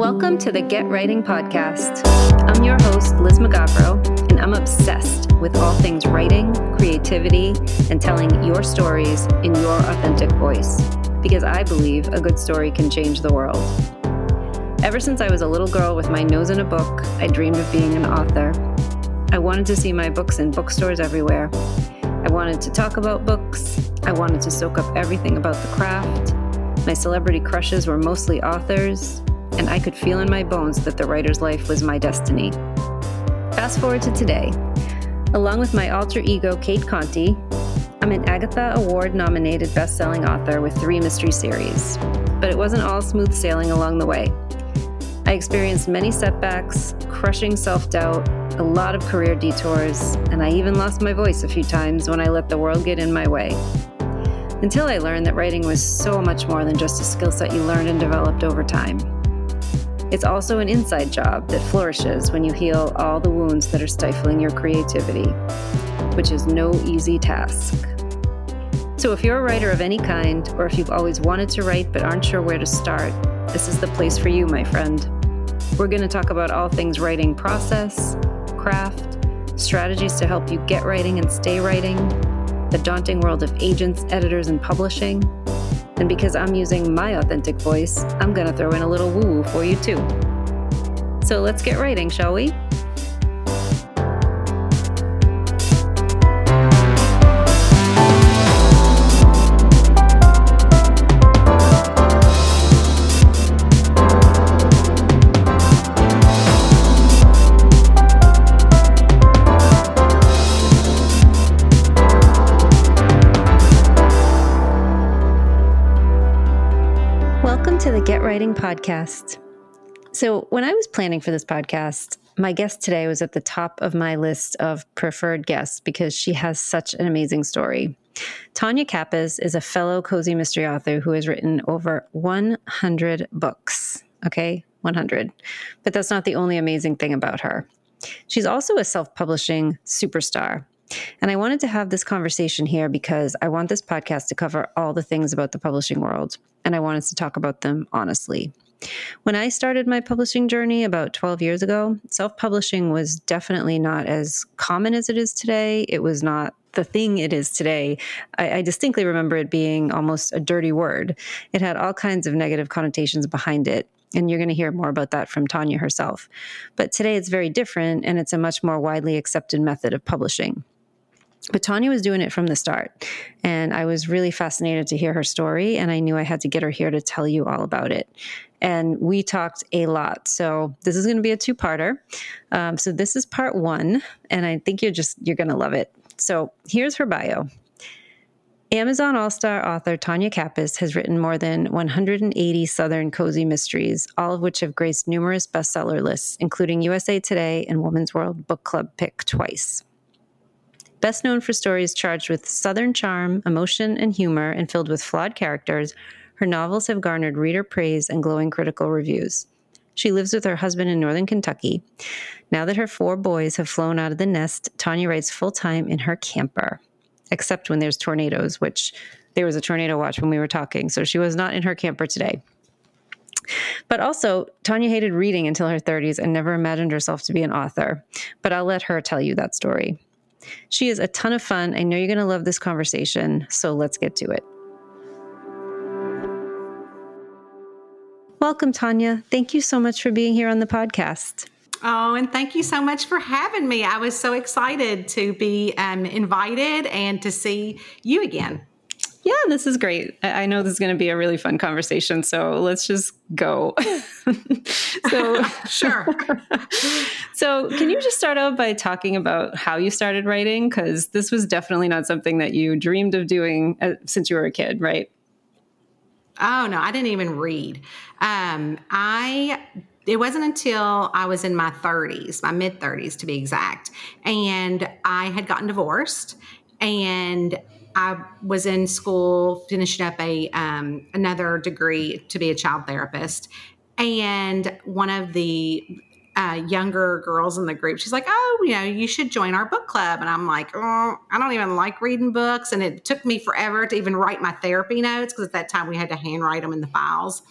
Welcome to the Get Writing Podcast. I'm your host, Liz Mugavero, and I'm obsessed with all things writing, creativity, and telling your stories in your authentic voice because I believe a good story can change the world. Ever since I was a little girl with my nose in a book, I dreamed of being an author. I wanted to see my books in bookstores everywhere. I wanted to talk about books. I wanted to soak up everything about the craft. My celebrity crushes were mostly authors, and I could feel in my bones that the writer's life was my destiny. Fast forward to today. Along with my alter ego, Cate Conte, I'm an Agatha Award nominated best selling author with three mystery series. But it wasn't all smooth sailing along the way. I experienced many setbacks, crushing self doubt, a lot of career detours, and I even lost my voice a few times when I let the world get in my way. Until I learned that writing was so much more than just a skill set you learned and developed over time. It's also an inside job that flourishes when you heal all the wounds that are stifling your creativity, which is no easy task. So, if you're a writer of any kind, or if you've always wanted to write but aren't sure where to start, this is the place for you, my friend. We're going to talk about all things writing process, craft, strategies to help you get writing and stay writing, the daunting world of agents, editors, and publishing and because I'm using my authentic voice, I'm going to throw in a little woo woo for you too. So let's get writing, shall we? Writing Podcast. So, when I was planning for this podcast, my guest today was at the top of my list of preferred guests because she has such an amazing story. Tonya Kappes is a fellow cozy mystery author who has written over 100 books. Okay, 100. But that's not the only amazing thing about her. She's also a self publishing superstar. And I wanted to have this conversation here because I want this podcast to cover all the things about the publishing world and I wanted to talk about them honestly. When I started my publishing journey about 12 years ago, self publishing was definitely not as common as it is today. It was not the thing it is today. I, I, distinctly remember it being almost a dirty word. It had all kinds of negative connotations behind it. And you're going to hear more about that from Tonya herself. But today it's very different and it's a much more widely accepted method of publishing. But Tonya was doing it from the start. And I was really fascinated to hear her story. And I knew I had to get her here to tell you all about it. And we talked a lot. So this is going to be a two parter. Um, so this is part one. And I think you're just, you're going to love it. So here's her bio. Amazon All Star author Tonya Kappes has written more than 180 Southern cozy mysteries, all of which have graced numerous bestseller lists, including USA Today and Women's World Book Club pick twice. Best known for stories charged with Southern charm, emotion, and humor, and filled with flawed characters, her novels have garnered reader praise and glowing critical reviews. She lives with her husband in northern Kentucky. Now that her four boys have flown out of the nest, Tonya writes full time in her camper, except when there's tornadoes, which there was a tornado watch when we were talking, so she was not in her camper today. But also, Tonya hated reading until her 30s and never imagined herself to be an author. But I'll let her tell you that story. She is a ton of fun. I know you're going to love this conversation, so let's get to it. Welcome, Tonya. Thank you so much for being here on the podcast. Oh, and thank you so much for having me. I was so excited to be um, invited and to see you again. Yeah, this is great. I know this is going to be a really fun conversation. So let's just go. so, sure. so, can you just start out by talking about how you started writing? Because this was definitely not something that you dreamed of doing uh, since you were a kid, right? Oh, no, I didn't even read. Um, I it wasn't until I was in my 30s, my mid 30s to be exact, and I had gotten divorced and I was in school finishing up a um, another degree to be a child therapist, and one of the uh, younger girls in the group, she's like, "Oh, you know, you should join our book club." And I'm like, "Oh, I don't even like reading books," and it took me forever to even write my therapy notes because at that time we had to handwrite them in the files.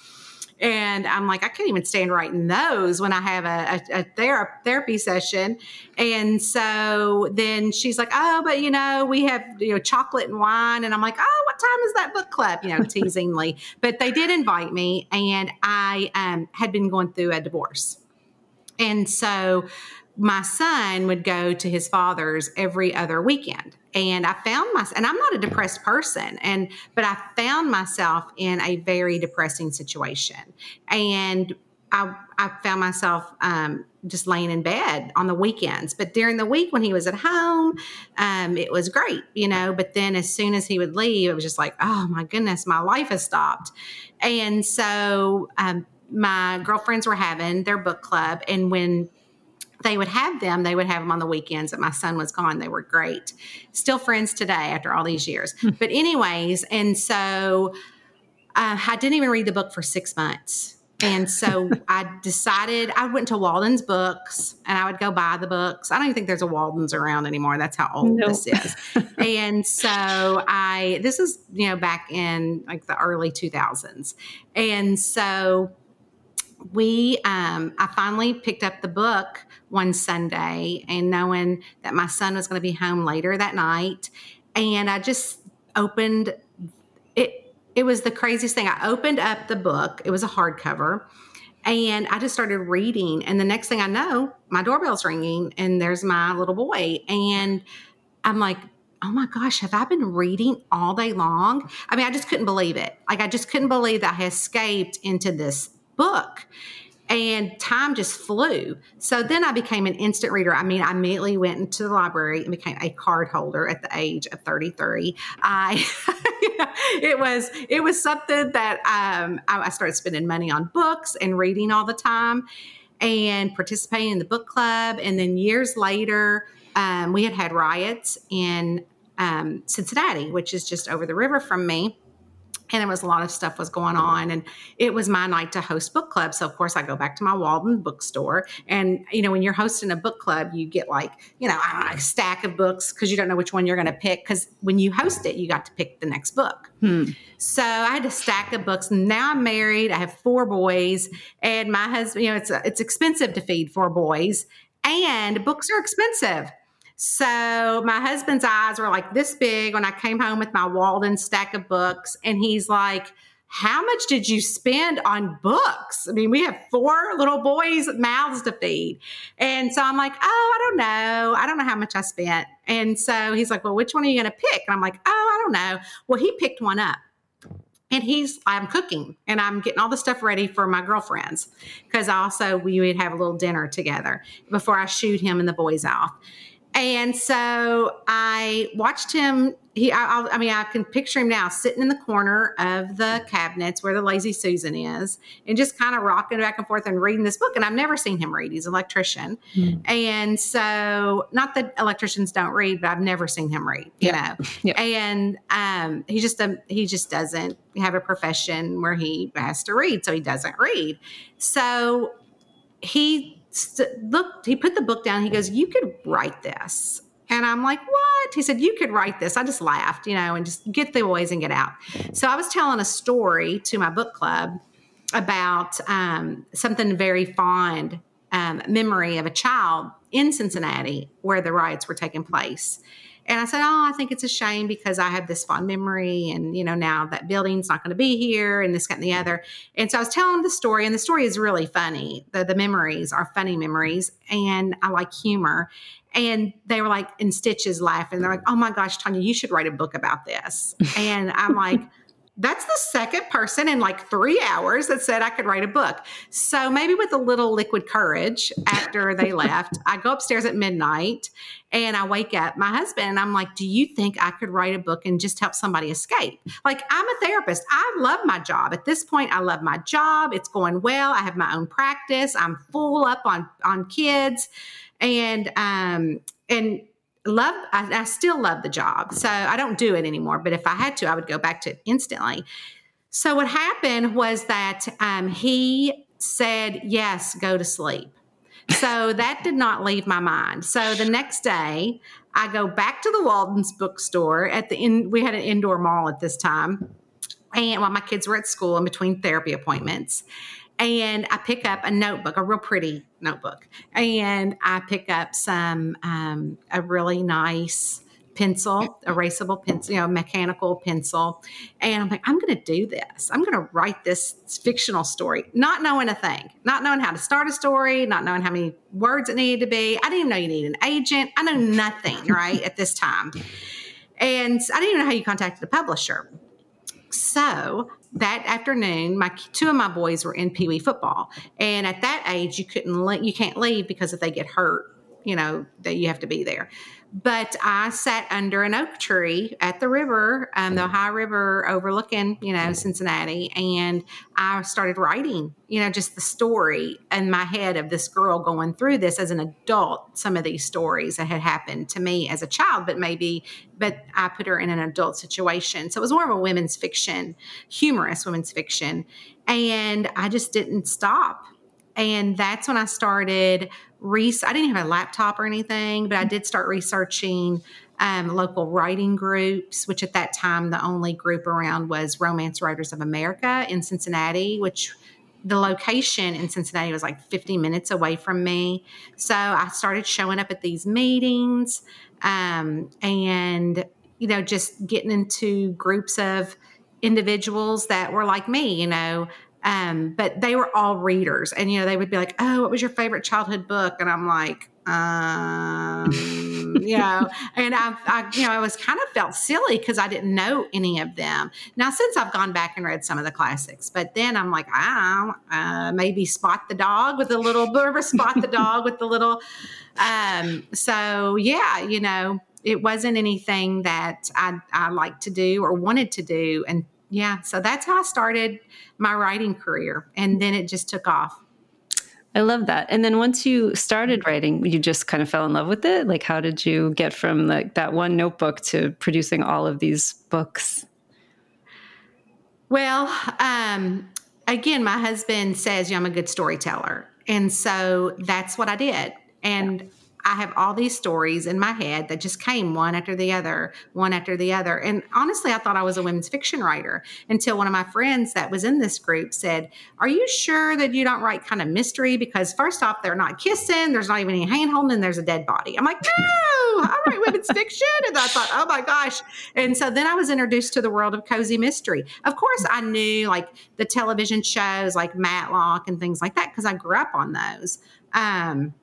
And I'm like, I can't even stand writing those when I have a, a, a thera- therapy session. And so then she's like, oh, but you know, we have, you know, chocolate and wine. And I'm like, oh, what time is that book club? You know, teasingly. but they did invite me. And I um, had been going through a divorce. And so my son would go to his father's every other weekend and i found myself and i'm not a depressed person and but i found myself in a very depressing situation. And i, I found myself um, just laying in bed on the weekends. But during the week when he was at home um, it was great you know but then as soon as he would leave it was just like oh my goodness my life has stopped. And so um, my girlfriends were having their book club and when they would have them. They would have them on the weekends that my son was gone. They were great. Still friends today after all these years. Hmm. but, anyways, and so uh, I didn't even read the book for six months. And so I decided I went to Walden's Books and I would go buy the books. I don't even think there's a Walden's around anymore. That's how old nope. this is. and so I, this is, you know, back in like the early 2000s. And so we, um, I finally picked up the book one Sunday and knowing that my son was going to be home later that night. And I just opened it. It was the craziest thing. I opened up the book, it was a hardcover. And I just started reading. And the next thing I know, my doorbell's ringing and there's my little boy. And I'm like, oh my gosh, have I been reading all day long? I mean, I just couldn't believe it. Like, I just couldn't believe that I escaped into this book and time just flew. So then I became an instant reader. I mean, I immediately went into the library and became a card holder at the age of 33. I, it was, it was something that um, I, I started spending money on books and reading all the time and participating in the book club. And then years later, um, we had had riots in um, Cincinnati, which is just over the river from me and there was a lot of stuff was going on. And it was my night to host book club so of course i go back to my walden bookstore. And you know when you're hosting a book club you get like you know a stack of books because you don't know which one you're going to pick. Because when you host it you got to pick the next book. Hmm. so i had a stack of books. Now i'm married. I have four boys. And my husband you know it's it's expensive to feed four boys. And books are expensive so my husband's eyes were like this big when I came home with my Walden stack of books. And he's like, how much did you spend on books? I mean, we have four little boys' mouths to feed. And so I'm like, oh, I don't know. I don't know how much I spent. And so he's like, well, which one are you going to pick? And I'm like, oh, I don't know. Well, he picked one up. And he's, I'm cooking and I'm getting all the stuff ready for my girlfriends because also we would have a little dinner together before I shoot him and the boys off. And so I watched him. He, I, I, mean, I can picture him now sitting in the corner of the cabinets where the Lazy Susan is, and just kind of rocking back and forth and reading this book. And I've never seen him read; he's an electrician, mm. and so not that electricians don't read, but I've never seen him read. You know, and um, he just um, he just doesn't have a profession where he has to read, so he doesn't read. So he st- looked, he put the book down. He goes, You could write this. And I'm like, What? He said, You could write this. I just laughed, you know, and just get the boys and get out. So I was telling a story to my book club about um, something very fond um, memory of a child in Cincinnati where the riots were taking place. And I said, Oh, I think it's a shame because I have this fond memory. And, you know, now that building's not going to be here and this, that, and the other. And so I was telling the story, and the story is really funny. The, the memories are funny memories. And I like humor. And they were like in stitches laughing. They're like, Oh my gosh, Tonya, you should write a book about this. And I'm like, that's the second person in like three hours that said I could write a book. So maybe with a little liquid courage after they left, I go upstairs at midnight and I wake up my husband and I'm like, Do you think I could write a book and just help somebody escape? Like, I'm a therapist. I love my job. At this point, I love my job. It's going well. I have my own practice. I'm full up on on kids. And um and love I, I, still love the job. So i don't do it anymore but if i had to i would go back to it instantly. So what happened was that um, he said yes go to sleep. So that did not leave my mind. So the next day i go back to the walden's bookstore at the in we had an indoor mall at this time. And while my kids were at school in between therapy appointments and I pick up a notebook, a real pretty notebook, and I pick up some um, a really nice pencil, erasable pencil, you know, mechanical pencil. And I'm like, I'm going to do this. I'm going to write this fictional story, not knowing a thing, not knowing how to start a story, not knowing how many words it needed to be. I didn't even know you need an agent. I know nothing, right, at this time. And I didn't even know how you contacted a publisher. So that afternoon, my two of my boys were in Pee Wee football, and at that age, you couldn't le- you can't leave because if they get hurt, you know that you have to be there. But I sat under an oak tree at the river, um, the Ohio River overlooking, you know, Cincinnati, and I started writing, you know, just the story in my head of this girl going through this as an adult. Some of these stories that had happened to me as a child, but maybe, but I put her in an adult situation. So it was more of a women's fiction, humorous women's fiction, and I just didn't stop. And that's when I started I didn't have a laptop or anything, but I did start researching um, local writing groups, which at that time the only group around was Romance Writers of America in Cincinnati, which the location in Cincinnati was like 50 minutes away from me. So I started showing up at these meetings um, and, you know, just getting into groups of individuals that were like me, you know, um, but they were all readers, and you know they would be like, "Oh, what was your favorite childhood book?" And I'm like, um, you know, and I, I, you know, I was kind of felt silly because I didn't know any of them. Now, since I've gone back and read some of the classics, but then I'm like, I uh, maybe Spot the Dog with a little, remember Spot the Dog with the little, um, so yeah, you know, it wasn't anything that I, I liked to do or wanted to do, and yeah, so that's how I started my writing career. And then it just took off. I love that. And then once you started writing, you just kind of fell in love with it. Like, how did you get from like that one notebook to producing all of these books? Well, um, again, my husband says, yeah, I'm a good storyteller. And so that's what I did. And I have all these stories in my head that just came one after the other, one after the other. And honestly, I thought I was a women's fiction writer until one of my friends that was in this group said, Are you sure that you don't write kind of mystery? Because first off, they're not kissing, there's not even any hand holding, there's a dead body. I'm like, No, I write women's fiction. And I thought, Oh my gosh. And so then I was introduced to the world of cozy mystery. Of course, I knew like the television shows like Matlock and things like that because I grew up on those. Um,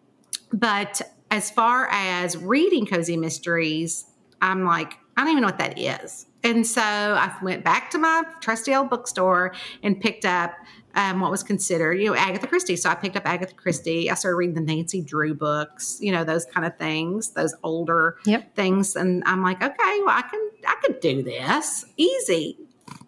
but as far as reading cozy mysteries, I'm like, I don't even know what that is. And so I went back to my trusty old bookstore and picked up um, what was considered, you know, Agatha Christie. So I picked up Agatha Christie. I started reading the Nancy Drew books, you know, those kind of things, those older yep. things. And I'm like, okay, well, I can, I could do this easy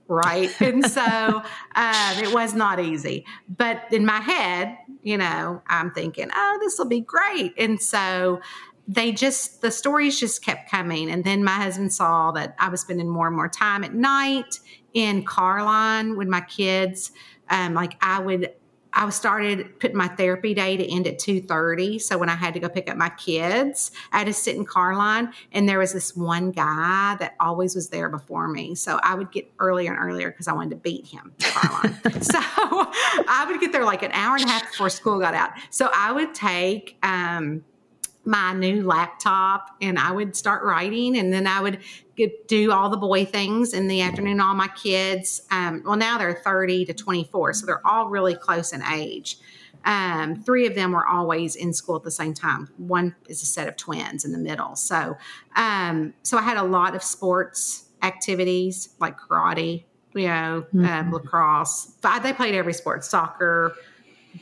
right? And so um, it was not easy. But in my head, you know, I'm thinking, oh, this will be great. And so they just, the stories just kept coming. And then my husband saw that I was spending more and more time at night in Carline with my kids. Um, like I would I started putting my therapy day to end at 2:30. So when I had to go pick up my kids, I had to sit in car line and there was this one guy that always was there before me. So I would get earlier and earlier because I wanted to beat him, Carline. so I would get there like an hour and a half before school got out. So I would take um, my new laptop and I would start writing and then I would get, do all the boy things in the afternoon. All my kids, um, well, now they're 30 to 24, so they're all really close in age. Um, three of them were always in school at the same time. One is a set of twins in the middle. So, um, so I had a lot of sports activities like karate, you know, um, mm-hmm. lacrosse. They played every sport: soccer,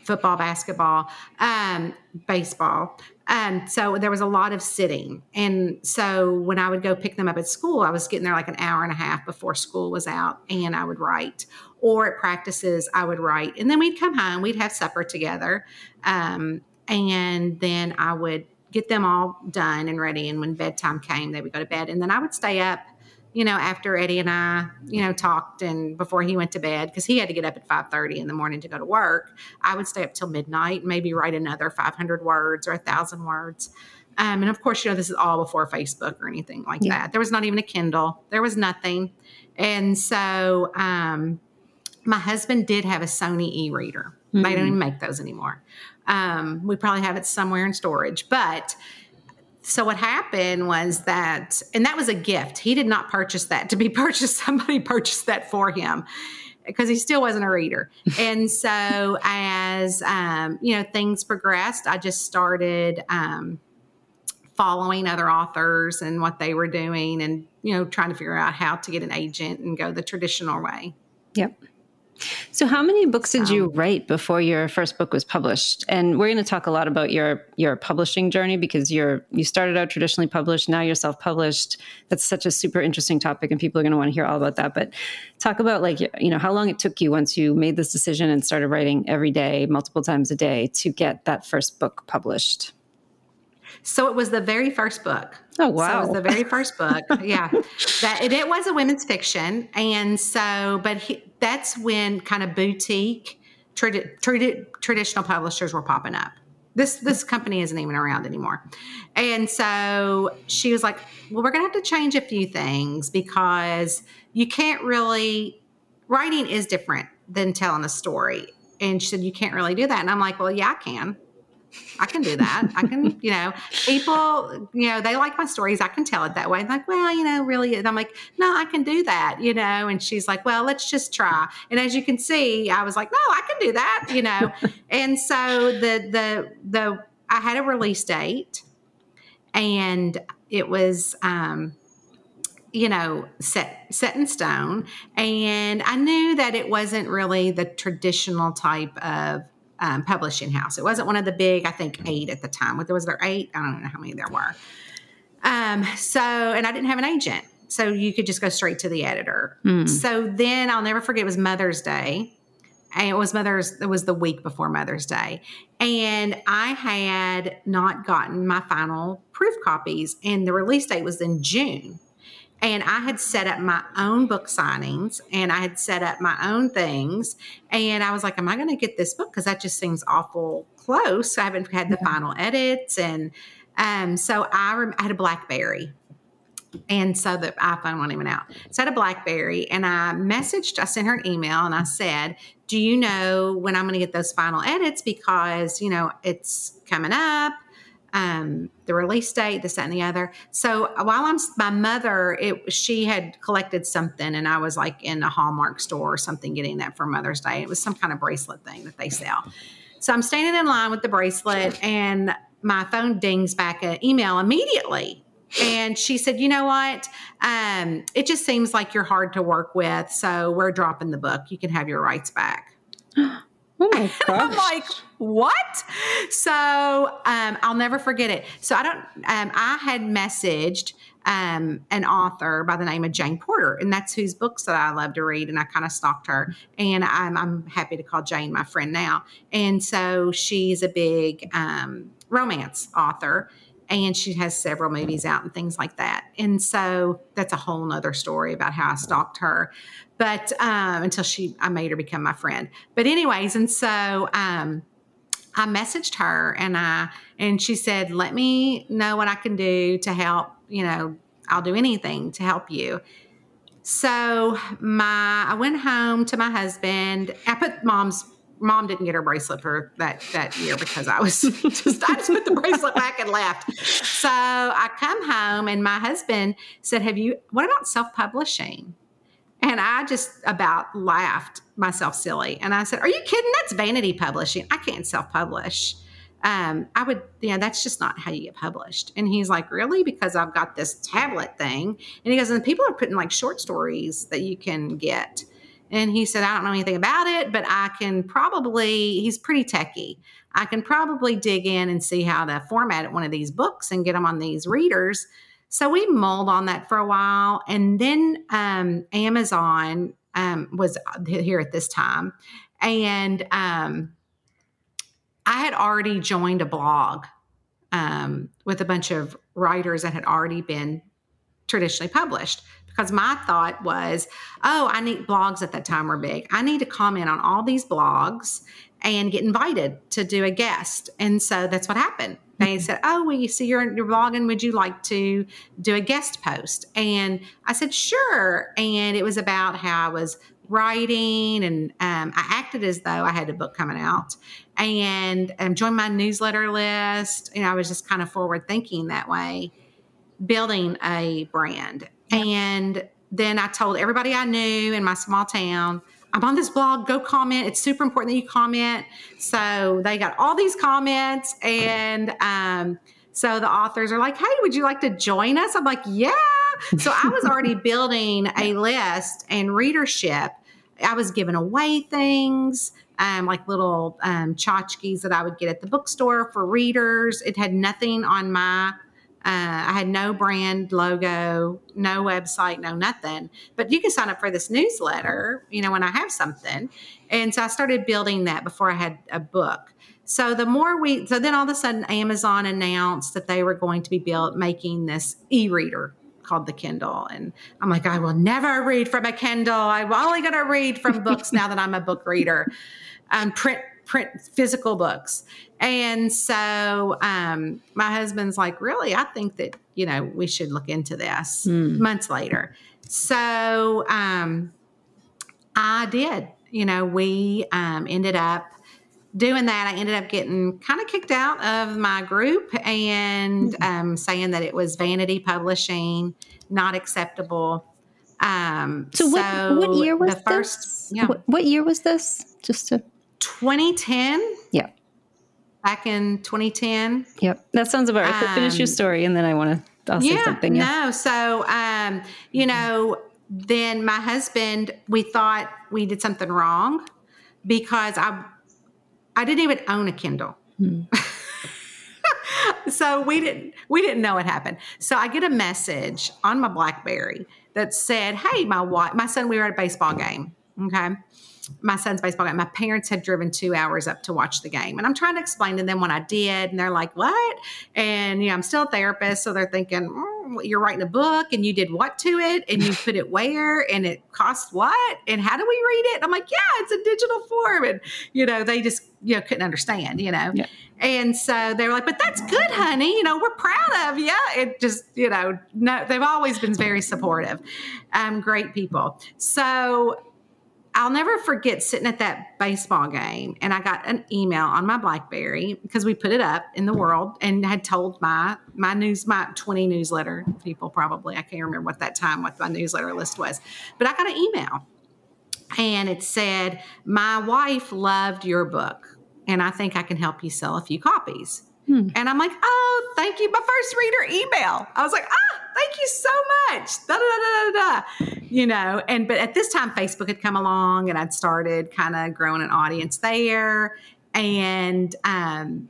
football, basketball, um, baseball. And so there was a lot of sitting. And so when I would go pick them up at school, I was getting there like an hour and a half before school was out and I would write. Or at practices, I would write. And then we'd come home, we'd have supper together. Um, and then I would get them all done and ready. And when bedtime came, they would go to bed. And then I would stay up you know, after Eddie and I, you know, talked and before he went to bed, because he had to get up at 5.30 in the morning to go to work, I would stay up till midnight, maybe write another 500 words or a thousand words. Um, and of course, you know, this is all before Facebook or anything like yeah. that. There was not even a Kindle. There was nothing. And so um, my husband did have a Sony e-reader. Mm-hmm. They don't even make those anymore. Um, we probably have it somewhere in storage. But so what happened was that, and that was a gift. He did not purchase that to be purchased. Somebody purchased that for him because he still wasn't a reader. And so as um, you know things progressed, I just started um, following other authors and what they were doing, and you know trying to figure out how to get an agent and go the traditional way. So, how many books did you um, write before your first book was published? And we're going to talk a lot about your your publishing journey because you're you started out traditionally published, now you're self published. That's such a super interesting topic, and people are going to want to hear all about that. But talk about like you know how long it took you once you made this decision and started writing every day, multiple times a day, to get that first book published. So it was the very first book. Oh wow! So it was the very first book. yeah, that it, it, was a women's fiction, and so but he, that's when kind of boutique tradi- tradi- traditional publishers were popping up. This this company isn't even around anymore, and so she was like, "Well, we're going to have to change a few things because you can't really writing is different than telling a story." And she said, "You can't really do that." And I'm like, "Well, yeah, I can." I can do that. I can, you know, people, you know, they like my stories. I can tell it that way. I'm like, well, you know, really. And I'm like, no, I can do that, you know. And she's like, well, let's just try. And as you can see, I was like, no, I can do that, you know. and so the the the I had a release date, and it was um, you know set set in stone and i knew that it wasn't really the traditional type of um, publishing house. It wasn't one of the big, I think eight at the time. What was there eight? I don't know how many there were. Um, so, and I didn't have an agent, so you could just go straight to the editor. Mm. So then I'll never forget. It was Mother's Day, and it was Mother's. It was the week before Mother's Day, and I had not gotten my final proof copies, and the release date was in June. And I had set up my own book signings and I had set up my own things. And I was like, Am I going to get this book? Because that just seems awful close. I haven't had the yeah. final edits. And um, so I, rem- I had a Blackberry. And so the iPhone wasn't even out. So I had a Blackberry and I messaged, I sent her an email and I said, Do you know when I'm going to get those final edits? Because, you know, it's coming up um, the release date, this, that, and the other. So while I'm my mother, it she had collected something, and I was like in a Hallmark store or something getting that for Mother's Day. It was some kind of bracelet thing that they sell. So I'm standing in line with the bracelet, and my phone dings back an email immediately. And she said, "You know what? Um, it just seems like you're hard to work with, so we're dropping the book. You can have your rights back." Oh my gosh. I'm like, what? So um, I'll never forget it. So I don't, um, I had messaged um, an author by the name of Jane Porter, and that's whose books that I love to read. And I kind of stalked her, and I'm, I'm, happy to call Jane my friend now. And so she's a big um, romance author and she has several movies out and things like that. And so that's a whole nother story about how I stalked her but um, until she, I made her become my friend. But anyways, and so um, I messaged her and I, and she said, "Let me know what I can do to help. You know, I'll do anything to help you." So my, I went home to my husband. I put mom's mom didn't get her bracelet for that that year because I was just I just put the bracelet back and left. So I come home and my husband said, "Have you? What about self publishing?" And I just about laughed myself silly. And I said, Are you kidding? That's vanity publishing. I can't self publish. Um, I would, you know, that's just not how you get published. And he's like, Really? Because I've got this tablet thing. And he goes, And people are putting like short stories that you can get. And he said, I don't know anything about it, but I can probably, he's pretty techy. I can probably dig in and see how to format one of these books and get them on these readers so we mulled on that for a while. And then um, Amazon um, was here at this time. And um, I had already joined a blog um, with a bunch of writers that had already been traditionally published because my thought was, oh, I need blogs at that time were big. I need to comment on all these blogs and get invited to do a guest. And so that's what happened. They said, "Oh, you see, you're you're blogging. Would you like to do a guest post?" And I said, "Sure." And it was about how I was, writing and um, I acted as though I had a book coming out and um, joined my newsletter list. You know, I was just kind of forward thinking that way, building a brand. And then I told everybody I knew in my small town, I'm on this blog, go comment. It's super important that you comment. So they got all these comments and um, so the authors are like, hey, would you like to join us? I'm like, yeah. So I was already building a list and readership. I was giving away things. Um, like little um, tchotchkes that I would get at the bookstore for readers. It had nothing on my uh, I had no brand logo, no website, no nothing. But you can sign up for this newsletter, you know, when I have something. And so I started building that before I had a book. So the more we, so then all of a sudden Amazon announced that they were going to be built making this e-reader called the Kindle. And I'm like, I will never read from a Kindle. I'm only going to read from books now that I'm a book reader. Um, print print physical books. And so um, my husband's like, really, I think that you know we should look into this. Mm. Months later, so um, I did. You know, we um, ended up doing that, I ended up getting kind of kicked out of my group and mm-hmm. um, saying that it was vanity publishing, not acceptable. Um, so, what, so what year was the first, this? Yeah. What, what, year was this? Just to 2010. Yeah. Back in 2010. Yep. That sounds about right. Um, finish your um, story and then I want to I'll yeah, say something. Yeah. No. So, um, you know, then my husband, we thought we did something wrong because I I didn't even own a Kindle. Hmm. so we didn't we didn't know what happened. So I get a message on my BlackBerry that said, "Hey, my wife, my son, we were at a baseball game. Okay, my son's baseball game. My parents had driven two hours up to watch the game. And I'm trying to explain to them what I did. And they're like, what? And, you know, I'm still a therapist. So they're thinking, mm, you're writing a book and you did what to it? And you put it where? And it costs what? And how do we read it? And I'm like, yeah, it's a digital form. And, you know, they just, you know, couldn't understand, you know. Yeah. And so they were like, but that's good, honey. You know, we're proud of you. It just, you know, no, they've always been very supportive. Um, great people. So I'll never forget sitting at that baseball game and I got an email on my BlackBerry because we put it up in the world and had told my my news my 20 newsletter people probably I can't remember what that time what my newsletter list was. But I got an email and it said, "My wife loved your book and I think I can help you sell a few copies." Hmm. And I'm like, "Oh, thank you. My first reader email." I was like, "Ah, thank you so much. Da, da, da, da, da, You know, and but at this time, Facebook had come along and I'd started kind of growing an audience there. And um,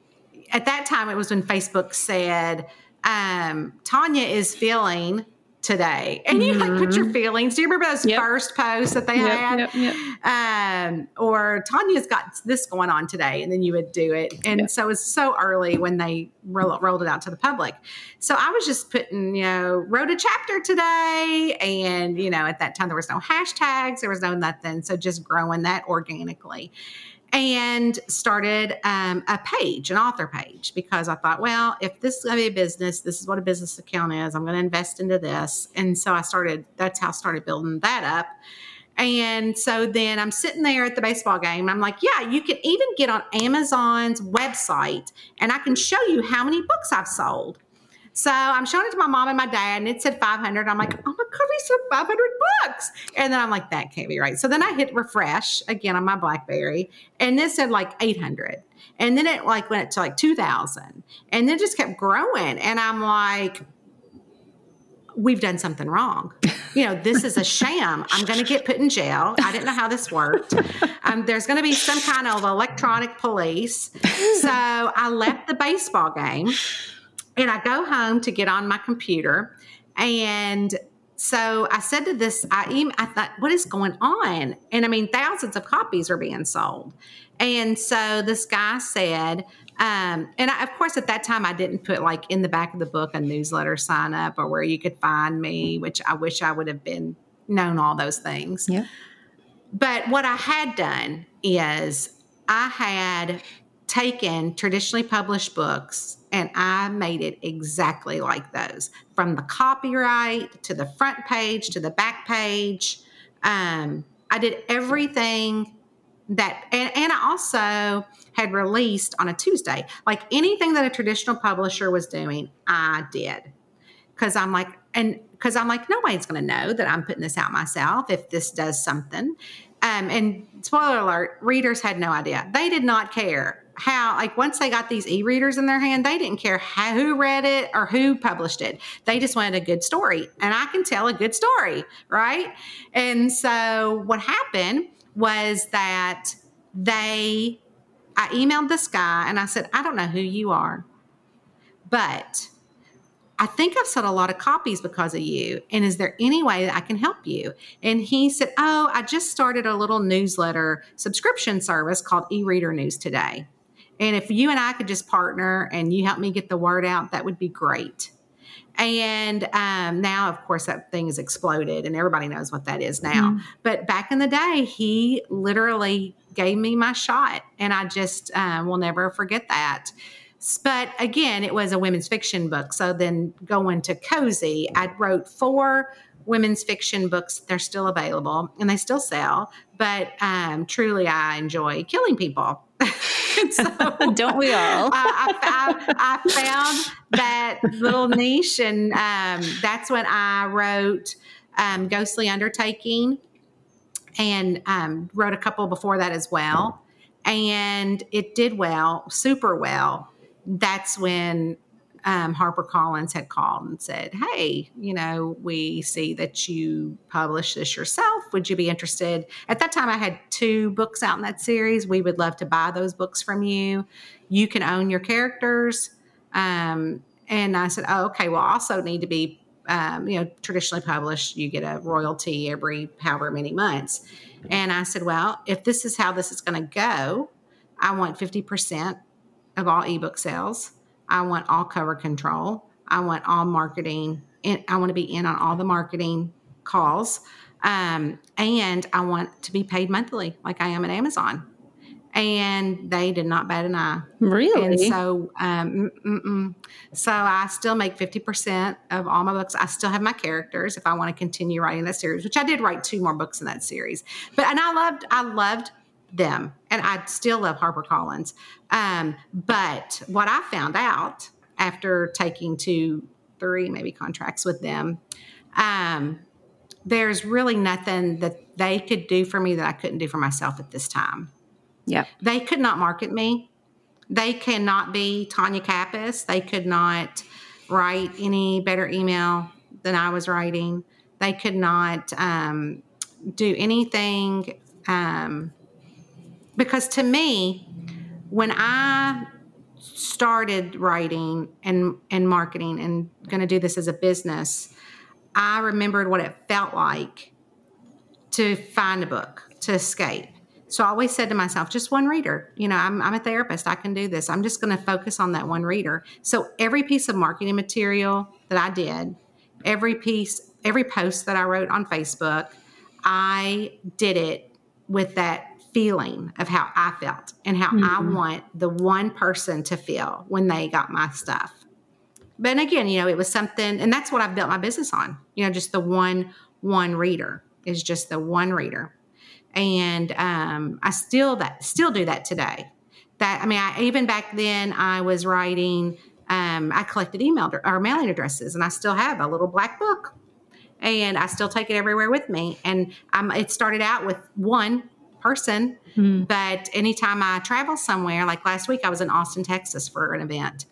at that time, it was when Facebook said, um, Tonya is feeling today. And you like put your mm-hmm. feelings. Do you remember those yep. first posts that they yep, had? Yep, um, or Tonya's got this going on today, and then you would do it. And so it was so early when they ro- rolled it out to the public. So I was just putting, you know, wrote a chapter today, and you know, at that time there was no hashtags, there was no nothing. So just growing that organically and started um, a page, an author page, because I thought, well, if this is going to be a business, this is what a business account is. I'm going to invest into this. And so I started, that's how I started building that up. And so then I'm sitting there at the baseball game. I'm like, yeah, you can even get on Amazon's website and I can show you how many books I've sold. So I'm showing it to my mom and my dad, and it said 500. I'm like, oh my God, we sold 500 bucks. And then I'm like, that can't be right. So then I hit refresh again on my Blackberry, and this said like 800. And then it like went to like 2,000. And then just kept growing. And I'm like, we've done something wrong. You know, this is a sham. I'm going to get put in jail. I didn't know how this worked. Um, there's going to be some kind of electronic police. So I left the baseball game and I go home to get on my computer. And so I said to this, I, I thought, what is going on? And I mean, thousands of copies are being sold. And so this guy said, um, and I, of course, at that time, I didn't put like in the back of the book a newsletter sign up or where you could find me, which I wish I would have been known all those things. Yeah. But what I had done is I had taken traditionally published books and I made it exactly like those from the copyright to the front page to the back page. Um, I did everything that, and, and I also had released on a Tuesday. Like anything that a traditional publisher was doing, I did. Cause I'm like, and because I'm like, nobody's going to know that I'm putting this out myself if this does something. Um, and spoiler alert, readers had no idea. They did not care how, like, once they got these e readers in their hand, they didn't care how, who read it or who published it. They just wanted a good story. And I can tell a good story, right? And so what happened was that they, I emailed this guy and I said, I don't know who you are, but I think I've sold a lot of copies because of you. And is there any way that I can help you? And he said, Oh, I just started a little newsletter subscription service called eReader News Today. And if you and I could just partner and you help me get the word out, that would be great. And um, now, of course, that thing has exploded and everybody knows what that is now. Mm-hmm. But back in the day, he literally gave me my shot. And I just um, will never forget that. But again, it was a women's fiction book. So then going to Cozy, I wrote four women's fiction books. They're still available and they still sell. But um, truly, I enjoy killing people. so, Don't we all? I, I, I, found that little niche, and um, that's when I wrote um, Ghostly Undertaking and um, wrote a couple before that as well. And it did well, super well that's when um, HarperCollins had called and said, Hey, you know, we see that you publish this yourself. Would you be interested? At that time, I had two books out in that series. We would love to buy those books from you. You can own your characters. Um, and I said, Oh, okay. Well, also need to be, um, you know, traditionally published. You get a royalty every however many months. And I said, Well, if this is how this is going to go, I want 50% of all ebook sales. I want all cover control. I want all marketing. And I want to be in on all the marketing calls. Um, and I want to be paid monthly like I am at Amazon. And they did not bat an eye. Really? And so, um, so I still make 50% of all my books. I still have my characters if I want to continue writing that series, which I did write two more books in that series. But, and I loved, I loved them. And I still love HarperCollins. Um, but what I found out after taking two, three maybe contracts with them, um, there's really nothing that they could do for me that I couldn't do for myself at this time. Yeah. They could not market me. They cannot be Tonya Kappes. They could not write any better email than I was writing. They could not um, do anything um, because to me, when I started writing and and marketing and going to do this as a business, I remembered what it felt like to find a book to escape. So I always said to myself, just one reader. You know, I'm, I'm a therapist. I can do this. I'm just going to focus on that one reader. So every piece of marketing material that I did, every piece, every post that I wrote on Facebook, I did it with that feeling of how I felt and how mm-hmm. I want the one person to feel when they got my stuff. But again, you know, it was something, and that's what I've built my business on. You know, just the one one reader is just the one reader, and um, I still that still do that today. That I mean, I even back then I was writing. Um, I collected email or mailing addresses, and I still have a little black book, and I still take it everywhere with me. And I'm, it started out with one person. Mm-hmm. But anytime I travel somewhere, like last week, I was in Austin, Texas for an event.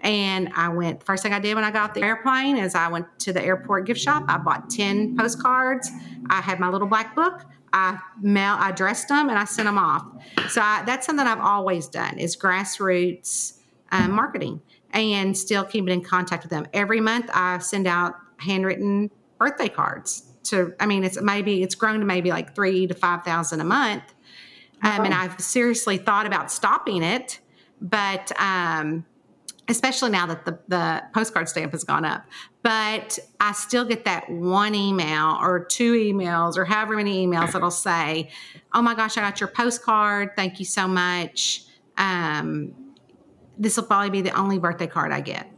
And I went, first thing I did when I got the airplane is I went to the airport gift shop. I bought 10 postcards. I had my little black book. I mail, I dressed them and I sent them off. So I, that's something I've always done is grassroots um, marketing and still keeping in contact with them. Every month I send out handwritten birthday cards to i mean it's maybe it's grown to maybe like three to five thousand a month. Um, oh. and i've seriously thought about stopping it but um, especially now that the, the postcard stamp has gone up. But i still get that one email or two emails or however many emails that'll say oh my gosh i got your postcard. Thank you so much. Um, this will probably be the only birthday card i get.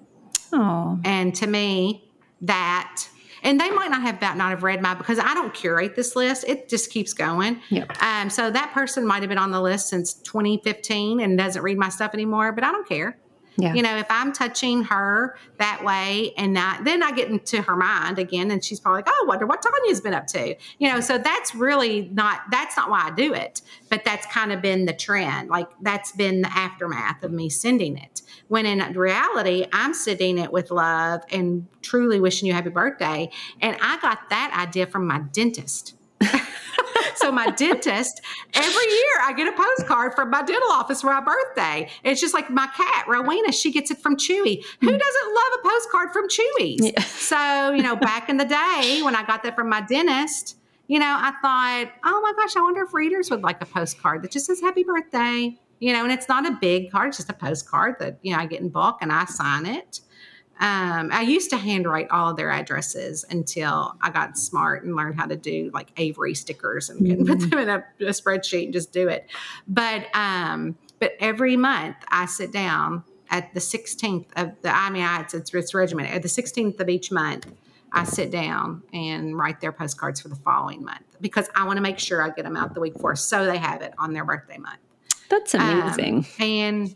Oh. And to me that and they might not have that not have read my because I don't curate this list. It just keeps going. Yep. Um, so that person might have been on the list since 2015 and doesn't read my stuff anymore, but I don't care. Yeah. You know, if I'm touching her that way and not, then I get into her mind again and she's probably like, oh, wonder what Tonya's been up to. You know, so that's really not, that's not why I do it. But that's kind of been the trend. Like that's been the aftermath of me sending it. When in reality, I'm sending it with love and truly wishing you happy birthday. And I got that idea from my dentist. so my dentist, every year I get a postcard from my dental office for my birthday. It's just like my cat, Rowena, she gets it from Chewy. Who hmm. doesn't love a postcard from Chewy's? Yeah. So, you know, back in the day when I got that from my dentist, you know, I thought, oh my gosh, I wonder if readers would like a postcard that just says happy birthday. You know, and it's not a big card, it's just a postcard that, you know, I get in bulk and I sign it. Um, I used to handwrite all of their addresses until I got smart and learned how to do like Avery stickers and mm-hmm. put them in a, a, spreadsheet and just do it. But um, but every month I sit down at the 16th of the I mean I, it's, it's, it's regimented at the 16th of each month. I sit down and write their postcards for the following month because I want to make sure I get them out the week before so they have it on their birthday month. That's amazing. Um, and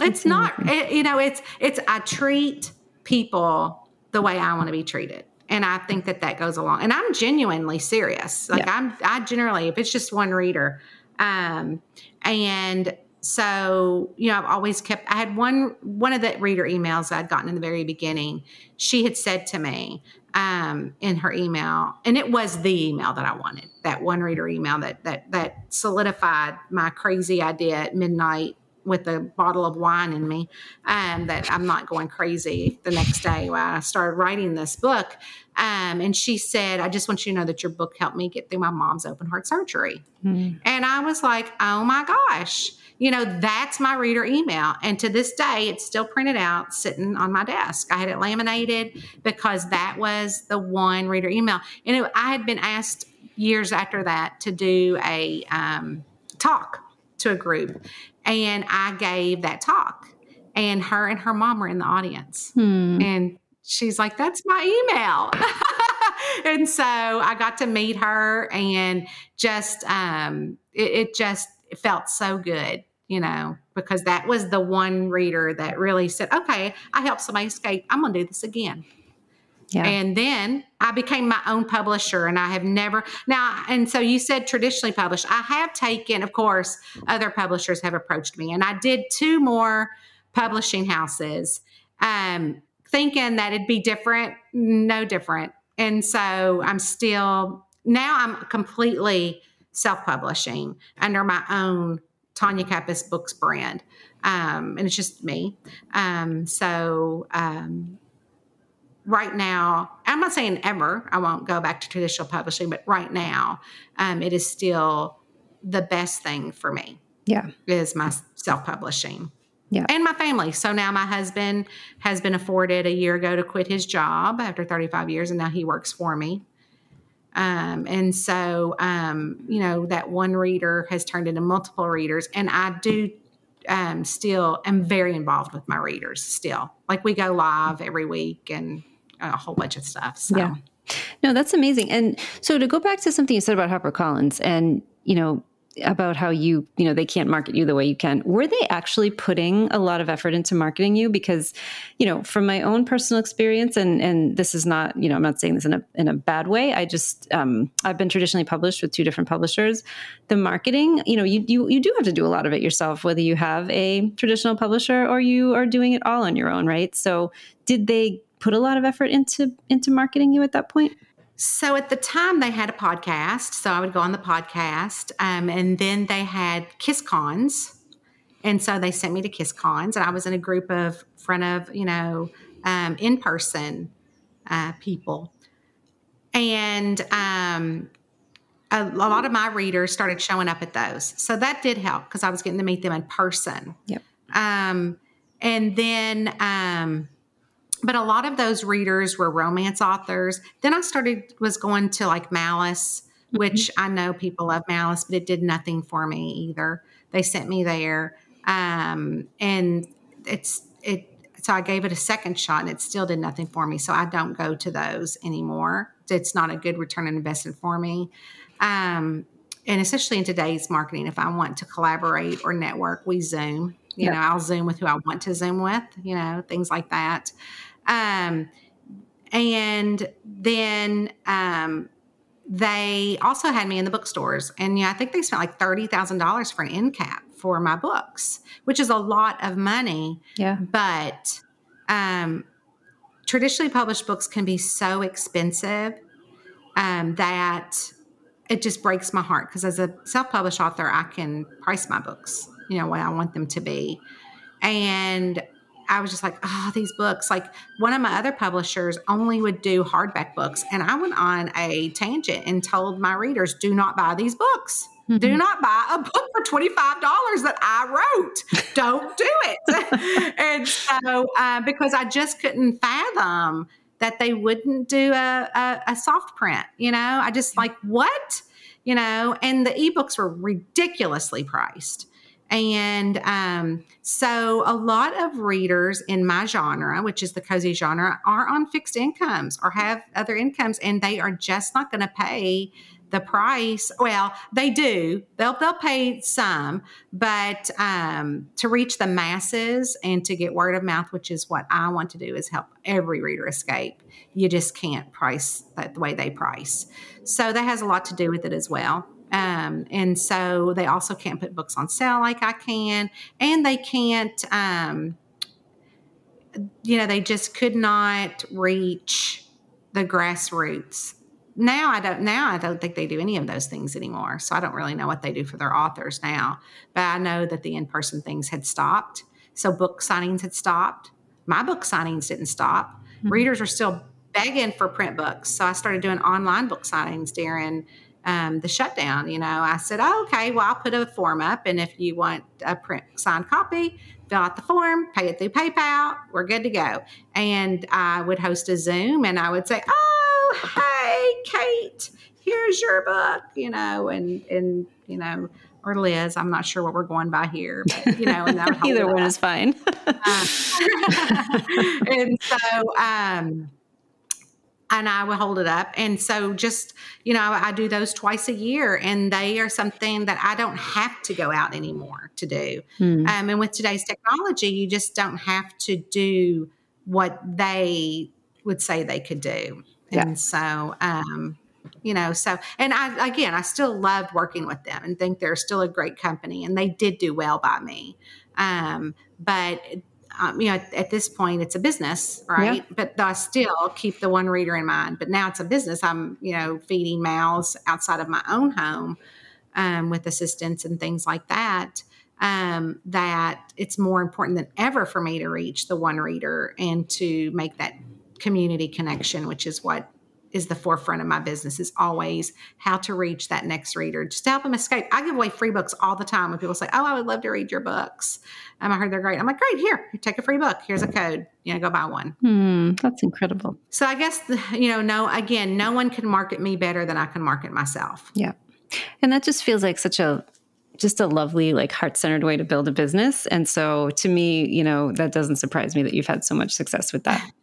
it's That's not, it, you know, it's, it's, I treat people the way I want to be treated. And I think that that goes along. And I'm genuinely serious. Like yeah. I'm, I generally, if it's just one reader, um, and so you know, I've always kept. I had one one of the reader emails I'd gotten in the very beginning. She had said to me um, in her email, and it was the email that I wanted. That one reader email that that that solidified my crazy idea at midnight with a bottle of wine in me um, that I'm not going crazy the next day when I started writing this book. Um, and she said, I just want you to know that your book helped me get through my mom's open heart surgery. Mm. And I was like, oh my gosh. You know, that's my reader email. And to this day, it's still printed out sitting on my desk. I had it laminated because that was the one reader email. And it, I had been asked years after that to do a um, talk to a group and I gave that talk. And her and her mom were in the audience. Hmm. And she's like, That's my email. and so I got to meet her and just um, it, it just felt so good, you know, because that was the one reader that really said, Okay, I helped somebody escape. I'm gonna do this again. Yeah. And then I became my own publisher and I have never now and so you said traditionally published. I have taken, of course, other publishers have approached me and I did two more publishing houses um thinking that it'd be different, no different. And so I'm still now I'm completely self-publishing under my own Tonya Kappes Books brand. Um, and it's just me. Um, so um, right now, I'm not saying ever, I won't go back to traditional publishing, but right now, um, it is still the best thing for me. Yeah. Is my self publishing. Yeah. And my family. So now my husband has been afforded a year ago to quit his job after 35 years, and now he works for me. Um, and so, um, you know, that one reader has turned into multiple readers. And I do um, still am very involved with my readers still. Like we go live every week and a whole bunch of stuff. So. Yeah. No, that's amazing. And so to go back to something you said about HarperCollins and, you know, about how you, you know, they can't market you the way you can. Were they actually putting a lot of effort into marketing you? Because, you know, from my own personal experience, and and this is not, you know, I'm not saying this in a in a bad way. I just um, I've been traditionally published with two different publishers. The marketing, you know, you you you do have to do a lot of it yourself, whether you have a traditional publisher or you are doing it all on your own, right? So, did they put a lot of effort into into marketing you at that point? So at the time they had a podcast, so I would go on the podcast, um, and then they had Kiss Cons, and so they sent me to Kiss Cons, and I was in a group of front of you know um, in person uh, people, and um, a, a, lot of my readers started showing up at those, so that did help because I was getting to meet them in person. Yep. Um, and then um, but a lot of those readers were romance authors. Then I started was going to like Malice, mm-hmm. which I know people love Malice, but it did nothing for me either. They sent me there, um, and it's it so I gave it a second shot and it still did nothing for me. So I don't go to those anymore. It's not a good return on investment for me. Um, and especially in today's marketing, if I want to collaborate or network, we Zoom. You know, I'll Zoom with who I want to Zoom with, you know, things like that. Um, and then um, they also had me in the bookstores. And yeah, I think they spent like $30,000 for an end cap for my books, which is a lot of money. Yeah. But um, traditionally published books can be so expensive um, that it just breaks my heart because as a self-published author, I can price my books, you know, what I want them to be. And I was just like, oh, these books. Like one of my other publishers only would do hardback books. And I went on a tangent and told my readers, do not buy these books. Mm-hmm. Do not buy a book for $25 that I wrote. Don't do it. and so, uh, because I just couldn't fathom that they wouldn't do a, a, a soft print, you know, I just like, what? You know, and the ebooks were ridiculously priced. And um, so a lot of readers in my genre, which is the cozy genre, are on fixed incomes or have other incomes, and they are just not going to pay the price. Well, they do. They'll they'll pay some, but um, to reach the masses and to get word of mouth, which is what I want to do, is help every reader escape. You just can't price that the way they price. So that has a lot to do with it as well. Um, and so they also can't put books on sale like I can, and they can't. Um, you know, they just could not reach the grassroots now I don't now I don't think they do any of those things anymore. So I don't really know what they do for their authors now. But I know that the in-person things had stopped. So book signings had stopped. My book signings didn't stop. Mm-hmm. Readers are still begging for print books. So I started doing online book signings during um, the shutdown. You know, I said, oh, okay, well, I'll put a form up. And if you want a print signed copy, fill out the form, pay it through PayPal, we're good to go. And I would host a Zoom and I would say, oh, hey, Cate, here's your book, you know, and, and, you know, or Liz, I'm not sure what we're going by here, but, you know, and that either one is fine. uh, and so, um, and I will hold it up. And so just, you know, I do those twice a year and they are something that I don't have to go out anymore to do. Hmm. Um, and with today's technology, you just don't have to do what they would say they could do. Yeah. And so, um, you know, so, and I, again, I still loved working with them and think they're still a great company and they did do well by me. Um, but, um, you know, at, at, this point, it's a business, right? Yeah. But I still keep the one reader in mind. But now it's a business. I'm, you know, feeding mouths outside of my own home um, with assistants and things like that. Um, that it's more important than ever for me to reach the one reader and to make that community connection, which is what is the forefront of my business is always how to reach that next reader just to help them escape. I give away free books all the time when people say oh i would love to read your books. Um, i heard they're great. I'm like great here take a free book. Here's a code. You know go buy one. Hmm, that's incredible. So i guess the, you know no again no one can market me better than i can market myself. Yeah. And that just feels like such a just a lovely like heart-centered way to build a business. And so to me you know that doesn't surprise me that you've had so much success with that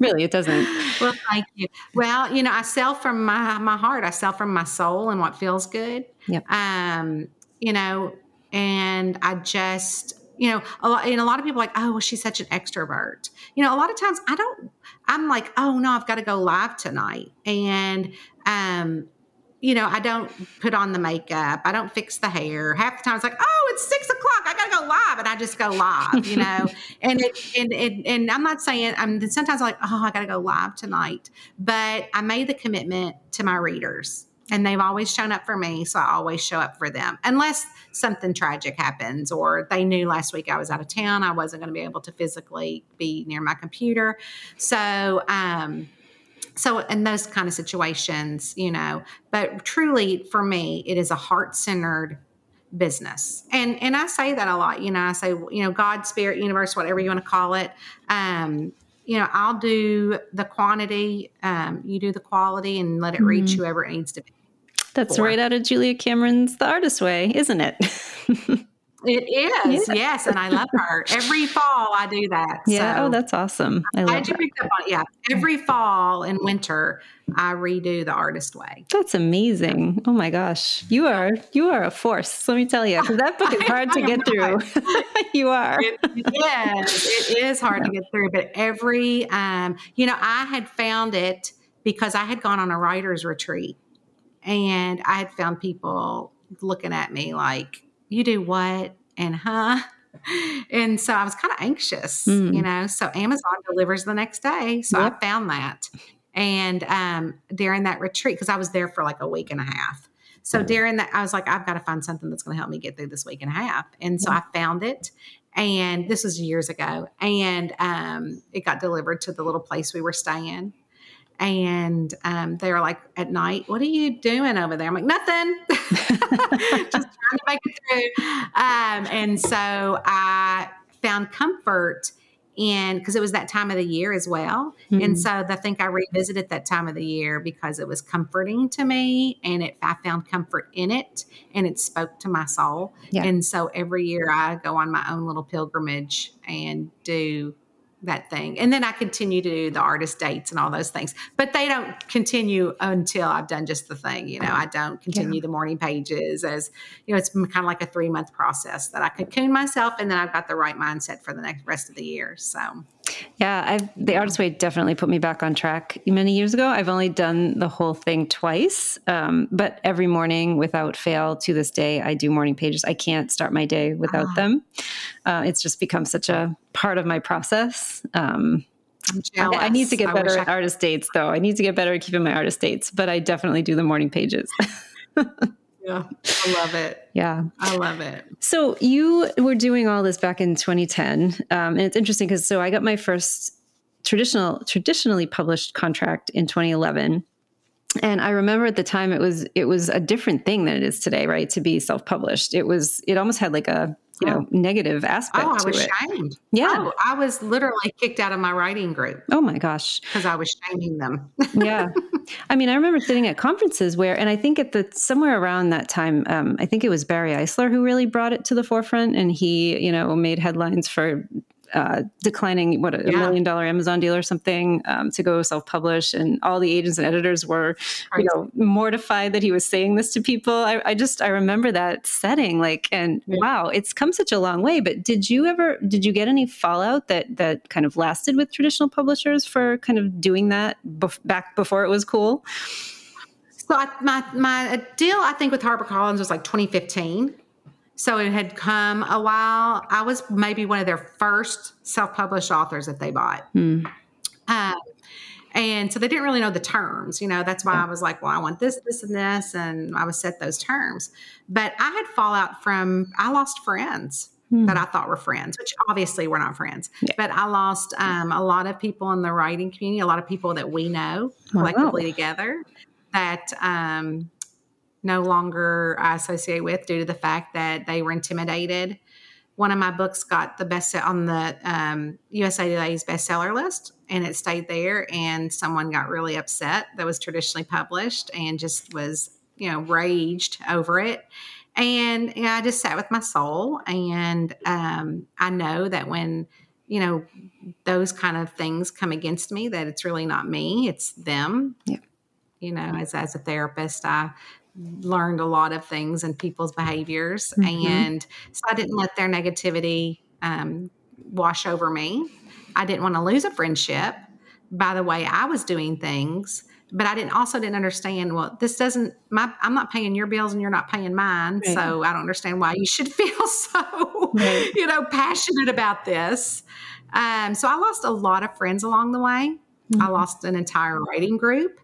Really, it doesn't. well, thank you. Well, you know, I sell from my my heart. I sell from my soul and what feels good. Yep. Um, you know, and I just you know, a lot, and a lot of people are like, oh, well, she's such an extrovert. You know, a lot of times I don't, I'm like, oh no, I've got to go live tonight. And, um, you know, I don't put on the makeup. I don't fix the hair. Half the time it's like, oh, it's six o'clock. I gotta go live, and I just go live. You know, and it and, and and I'm not saying I'm. Sometimes I'm like, oh, I gotta go live tonight, but I made the commitment to my readers, and they've always shown up for me, so I always show up for them, unless something tragic happens or they knew last week I was out of town, I wasn't going to be able to physically be near my computer, so. um so in those kind of situations you know but truly for me it is a heart-centered business and and i say that a lot you know i say you know god spirit universe whatever you want to call it um you know i'll do the quantity um you do the quality and let it reach mm-hmm. whoever it needs to be that's for. right out of julia cameron's the artist way isn't it It is, yeah. yes, and I love her. Every fall, I do that. Yeah. So oh, that's awesome. I love you picked up on it. Yeah. Every fall and winter, I redo the artist way. That's amazing. Oh my gosh, you are you are a force. Let me tell you, because that book is hard to get through. you are. It, yes, it is hard yeah. to get through. But every, um, you know, I had found it because I had gone on a writer's retreat, and I had found people looking at me like you do what and huh? And so i was kind of anxious mm. you know so amazon delivers the next day so yep. i found that. And um, during that retreat because i was there for like a week and a half. So during that i was like i've got to find something that's going to help me get through this week and a half. And so i found it and this was years ago and um, it got delivered to the little place we were staying and um, they were like at night what are you doing over there? I'm like nothing. Just trying to make it through. Um, and so i found comfort in because it was that time of the year as well. Mm-hmm. and so i think i revisited that time of the year because it was comforting to me and it, i found comfort in it and it spoke to my soul. Yeah. and so every year i go on my own little pilgrimage and do that thing. And then I continue to do the artist dates and all those things. But they don't continue until I've done just the thing. You know, I don't continue yeah. the morning pages as, you know, it's kind of like a three month process that I cocoon myself and then I've got the right mindset for the next rest of the year. So yeah, I've, the artist way definitely put me back on track many years ago. I've only done the whole thing twice, um, but every morning without fail to this day, I do morning pages. I can't start my day without ah. them. Uh, it's just become such a part of my process. Um, I, I, need to get better at I... artist dates, though. I need to get better at keeping my artist dates, but I definitely do the morning pages. Yeah, I love it. Yeah, I love it. So you were doing all this back in 2010, um, and it's interesting because so I got my first traditional traditionally published contract in 2011 and i remember at the time it was it was a different thing than it is today right to be self-published it was it almost had like a you know, negative aspect. Oh, I was it. shamed. Yeah. Oh, I was literally kicked out of my writing group. Oh my gosh. Because I was shaming them. yeah. I mean, I remember sitting at conferences where, and I think at the somewhere around that time, um, I think it was Barry Eisler who really brought it to the forefront, and he, you know, made headlines for uh, declining what a yeah. million dollar Amazon deal or something um, to go self publish, and all the agents and editors were, you know, mortified that he was saying this to people. I, I just I remember that setting, like, and yeah. wow, it's come such a long way. But did you ever did you get any fallout that that kind of lasted with traditional publishers for kind of doing that bef- back before it was cool? So I, my my deal, I think, with HarperCollins was like 2015. So it had come a while. I was maybe one of their first self published authors that they bought. Um, and so they didn't really know the terms. You know, that's why I was like, well, I want this, this, and this. And I would set those terms. But I had fallout from, I lost friends. Hmm. That I thought were friends, which obviously were not friends. Yeah. But I lost um, a lot of people in the writing community, a lot of people that we know collectively wow. together that um, no longer I associate with due to the fact that they were intimidated. One of my books got the best on the um, USA Today's bestseller list, and it stayed there. And someone got really upset that was traditionally published and just was, you know, raged over it. And you know, I just sat with my soul, and um, I know that when you know those kind of things come against me, that it's really not me; it's them. Yeah you know as, as a therapist i learned a lot of things and people's behaviors. Mm-hmm. And so I didn't let their negativity um, wash over me. I didn't want to lose a friendship by the way I was doing things. But I didn't also didn't understand. Well, this doesn't. My I'm not paying your bills, and you're not paying mine. Right. So I don't understand why you should feel so, right. you know, passionate about this. Um, so I lost a lot of friends along the way. Mm-hmm. I lost an entire writing group.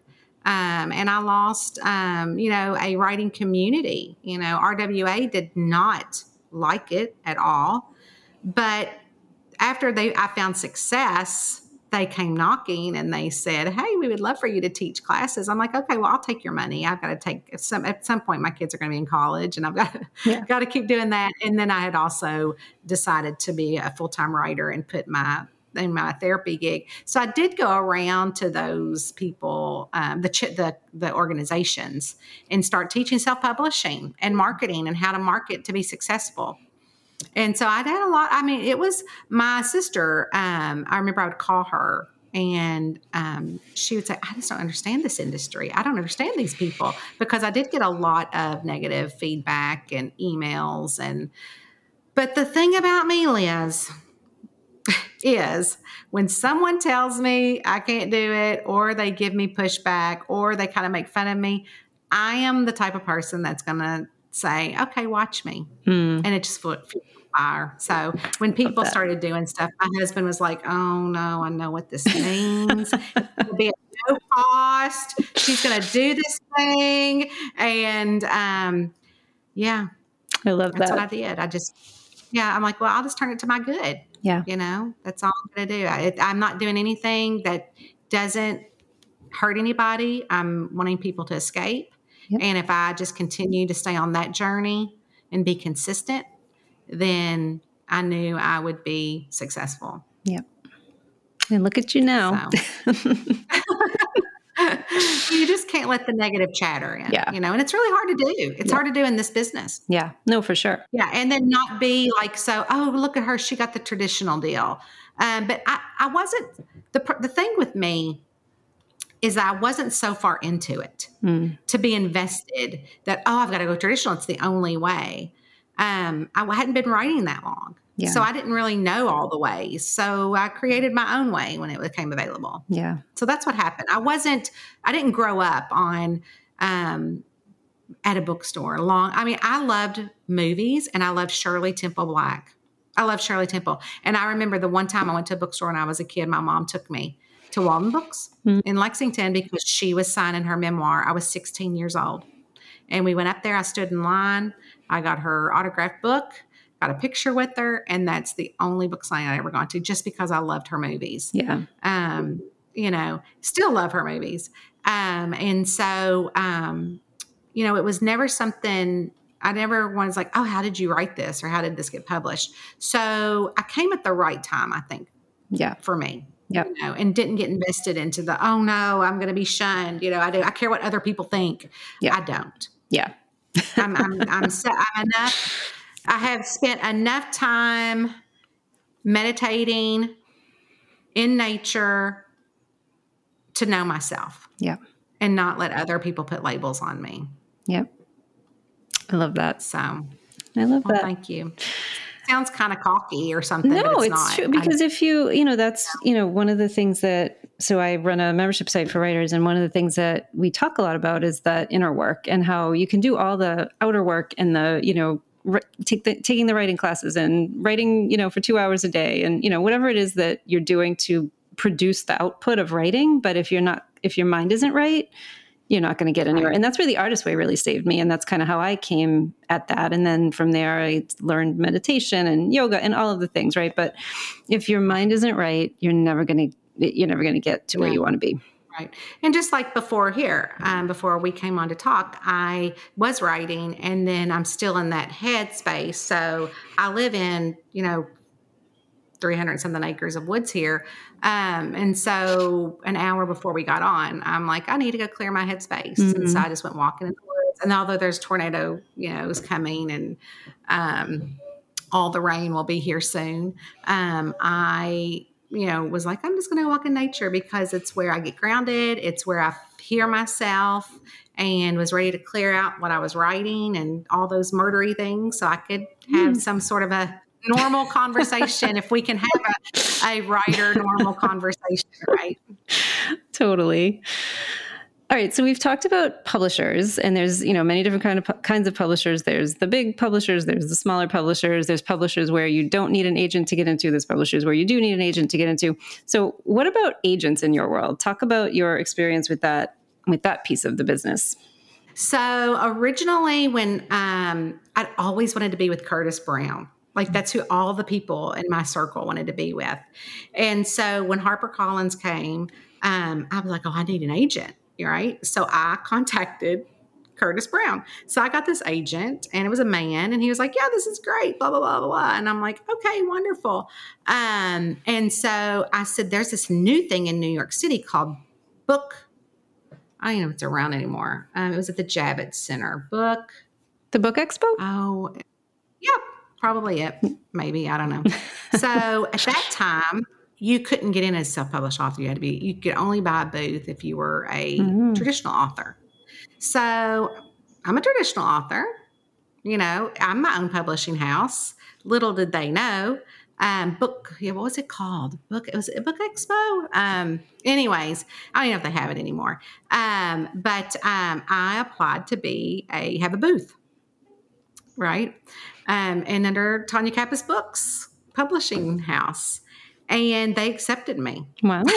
Um, and I lost, um, you know, a writing community. You know, RWA did not like it at all. But after they, I found success, they came knocking and they said, "Hey, we would love for you to teach classes." I'm like, "Okay, well, I'll take your money. I've got to take some at some point. My kids are going to be in college, and I've got to, yeah. got to keep doing that." And then I had also decided to be a full time writer and put my in my therapy gig. So I did go around to those people, um, the, the the organizations, and start teaching self publishing and marketing and how to market to be successful. and so I had a lot. I mean, it was my sister. Um, I remember I would call her and um, she would say, I just don't understand this industry. I don't understand these people because I did get a lot of negative feedback and emails. And, but the thing about me, Liz, is when someone tells me I can't do it, or they give me pushback, or they kind of make fun of me, I am the type of person that's going to say, okay, watch me. Mm. And it just fire. So when people started doing stuff, my husband was like, oh no, I know what this means. It'll be at no cost. She's going to do this thing. And um, yeah. I love that's that. what I did. I just, yeah, I'm like, well, I'll just turn it to my good. Yeah. You know, that's all I'm going to do. I, I'm not doing anything that doesn't hurt anybody. I'm wanting people to escape. Yep. And if I just continue to stay on that journey and be consistent, then I knew I would be successful. Yep. And look at you now. So. you just can't let the negative chatter in. Yeah. You know, and it's really hard to do. It's yeah. hard to do in this business. Yeah. No, for sure. Yeah. And then not be like, so, oh, look at her. She got the traditional deal. Um, but I, I wasn't, the, the thing with me is that I wasn't so far into it mm. to be invested that, oh, I've got to go traditional. It's the only way. Um, I hadn't been writing that long. Yeah. So I didn't really know all the ways. So I created my own way when it became available. Yeah. So that's what happened. I wasn't, I didn't grow up on, um, at a bookstore long. I mean, I loved movies and I loved Shirley Temple Black. I love Shirley Temple. And I remember the one time I went to a bookstore when I was a kid, my mom took me to Waldenbooks mm-hmm. in Lexington because she was signing her memoir. I was 16 years old. And we went up there, I stood in line. I got her autographed book, got a picture with her, and that's the only book signing I ever gone to just because I loved her movies. Yeah. Um, you know, still love her movies. Um, and so, um, you know, it was never something I never was like, oh, how did you write this or how did this get published? So I came at the right time, I think. Yeah. For me. Yeah. You know, and didn't get invested into the, oh no, I'm going to be shunned. You know, I do. I care what other people think. Yeah. I don't. Yeah. I'm, I'm, I'm, so, I'm enough. I have spent enough time meditating in nature to know myself. Yeah. And not let other people put labels on me. Yep. I love that. So I love well, that. Thank you sounds kind of cocky or something. No, it's, it's true because I, if you, you know, that's you know one of the things that. So I run a membership site for writers, and one of the things that we talk a lot about is that inner work and how you can do all the outer work and the you know take the, taking the writing classes and writing you know for two hours a day and you know whatever it is that you're doing to produce the output of writing but if you're not if your mind isn't right you're not going to get anywhere. And that's where the artist way really saved me. And that's kind of how I came at that. And then from there, I learned meditation and yoga and all of the things, right? But if your mind isn't right, you're never going to you're never going to get to where you want to be. Right. And just like before here, um, before we came on to talk, I was writing and then I'm still in that head space. So I live in, you know, 300 something acres of woods here. Um, and so an hour before we got on, I'm like, I need to go clear my headspace. Mm-hmm. And so I just went walking in the woods. And although there's tornado, you know, is coming and um, all the rain will be here soon, um, I, you know, was like, I'm just going to walk in nature because it's where I get grounded. It's where I hear myself and was ready to clear out what I was writing and all those murdery things so I could have mm. some sort of a normal conversation if we can have a, a writer normal conversation, right? Totally. All right, so we've talked about publishers, and there's you know many different kind of kinds of publishers. There's the big publishers, there's the smaller publishers, there's publishers where you don't need an agent to get into. There's publishers where you do need an agent to get into. So, what about agents in your world? Talk about your experience with that with that piece of the business. So originally, when um, I'd always wanted to be with Curtis Brown. Like that's who all the people in my circle wanted to be with. And so when HarperCollins came, um, I was like, oh, I need an agent, right? So I contacted Curtis Brown. So I got this agent, and it was a man, and he was like, "Yeah, this is great." Blah blah blah blah. blah. And I'm like, "Okay, wonderful." Um, and so I said, "There's this new thing in New York City called Book." I don't know if it's around anymore. Um, it was at the Javits Center. Book. The Book Expo. Oh, yeah, probably it. Maybe I don't know. so at that time, you couldn't get in as self-published author. You had to be. You could only buy a booth if you were a mm-hmm. traditional author. So I'm a traditional author. You know, I'm my own publishing house. Little did they know um, book. Yeah, what was it called? Book. It was a Book Expo. Um, anyways, I don't even know if they have it anymore. Um, but um, I applied to be a have a booth, right? Um, and under Tonya Kappes Books publishing house, and they accepted me. Wow.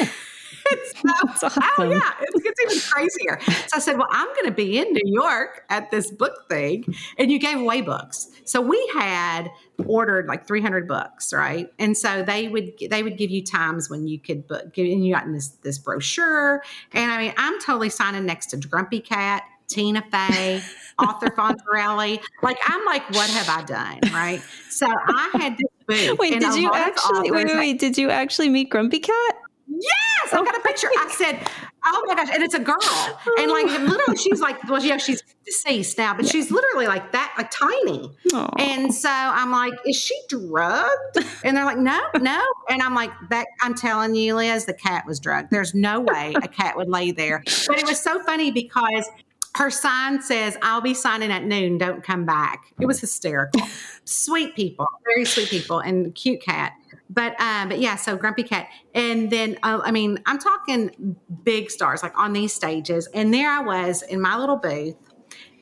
so, awesome. Oh yeah, it gets even crazier. So I said, "Well, I'm going to be in New York at this book thing," and you gave away books. So we had ordered like 300 books, right? And so they would they would give you times when you could book, and you got this this brochure. And I mean, I'm totally signing next to Grumpy Cat, Tina Fey, Arthur Fonzarelli. Like I'm like, what have I done, right? So I had this Wait, did you actually? Wait, wait, wait. Did you actually meet Grumpy Cat? Yes, I got a picture. I said, "Oh my gosh!" And it's a girl, and like oh. literally, she's like, well, yeah, she's deceased now, but she's literally like that, like tiny. Aww. And so I'm like, "Is she drugged?" And they're like, "No, no." And I'm like, "That I'm telling you, Liz, the cat was drugged. There's no way a cat would lay there." But it was so funny because her sign says, I'll be signing at noon, don't come back. It was hysterical. sweet people, very sweet people, and cute cat but um, but yeah, so Grumpy Cat, and then uh, I mean, I'm talking big stars like on these stages, and there I was in my little booth,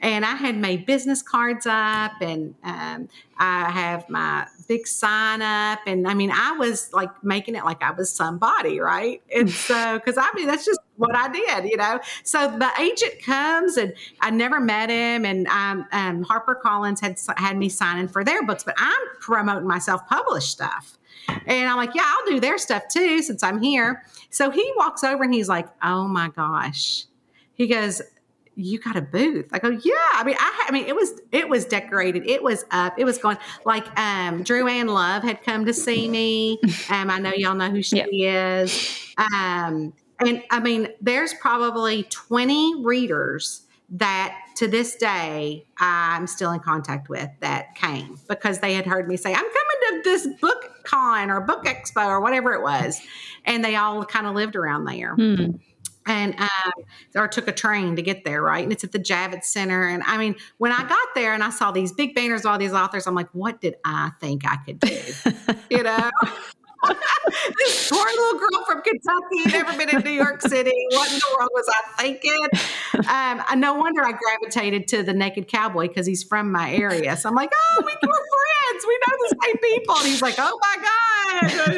and I had made business cards up, and um, I have my big sign up, and I mean, I was like making it like I was somebody, right? And so, because I mean, that's just what I did, you know. So the agent comes, and I never met him, and um, um, Harper Collins had had me signing for their books, but I'm promoting my self published stuff. And I'm like, yeah, I'll do their stuff too since I'm here. So he walks over and he's like, oh my gosh. He goes, you got a booth. I go, yeah. I mean, I, I mean, it was, it was decorated. It was up. It was going like, um, Dru Ann Love had come to see me. Um, I know y'all know who she is. Um, and I mean, there's probably 20 readers that to this day I'm still in contact with that came because they had heard me say, I'm coming to this book con or book expo or whatever it was. And they all kind of lived around there. Hmm. And um, or took a train to get there, right? And it's at the Javits Center. And I mean, when I got there and I saw these big banners, all these authors, I'm like, what did I think I could do? you know? This poor little girl from Kentucky, never been in New York City. What in the world was I thinking? Um, no wonder I gravitated to the Naked Cowboy because he's from my area. So I'm like, oh, we, we're friends. We know the same people. And he's like, oh my God.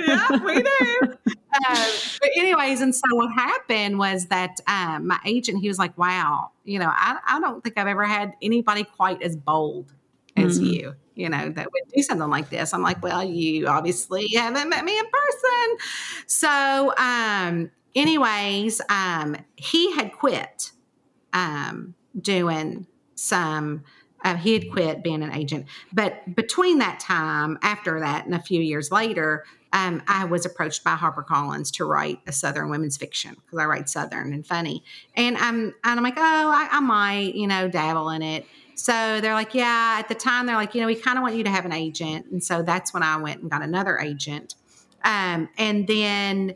yeah, we do. Uh, but anyways, and so what happened was that um, my agent, he was like, wow, you know, I, I don't think I've ever had anybody quite as bold as mm-hmm. you you know, that would do something like this. I'm like, well, you obviously haven't met me in person. So, um, anyways, um, he had quit um, doing some. Uh, he had quit being an agent, but between that time, after that, and a few years later, um, I was approached by HarperCollins to write a Southern women's fiction because I write Southern and funny, and I'm and I'm like, oh, I, I might, you know, dabble in it. So they're like, yeah, at the time, they're like, you know, we kind of want you to have an agent. And so that's when I went and got another agent. Um, and then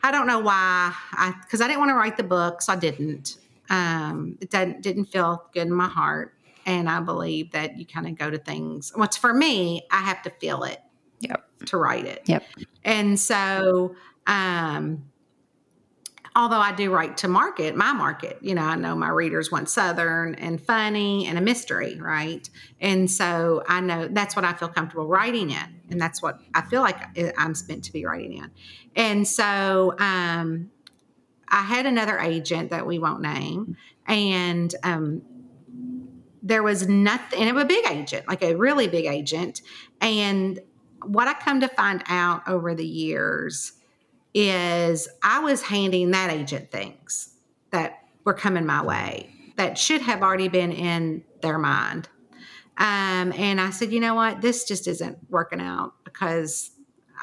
I don't know why, I because I didn't want to write the book, so I didn't. Um, it didn't, didn't feel good in my heart. And I believe that you kind of go to things. What's for me, I have to feel it yep. to write it. Yep. And so, um, although I do write to market, my market, you know, I know my readers want Southern and funny and a mystery, right? And so I know that's what I feel comfortable writing in. And that's what I feel like I'm meant to be writing in. And so um, I had another agent that we won't name. And um, there was nothing, and it was a big agent, like a really big agent. And what I come to find out over the years is I was handing that agent things that were coming my way that should have already been in their mind. Um, and I said, you know what, this just isn't working out because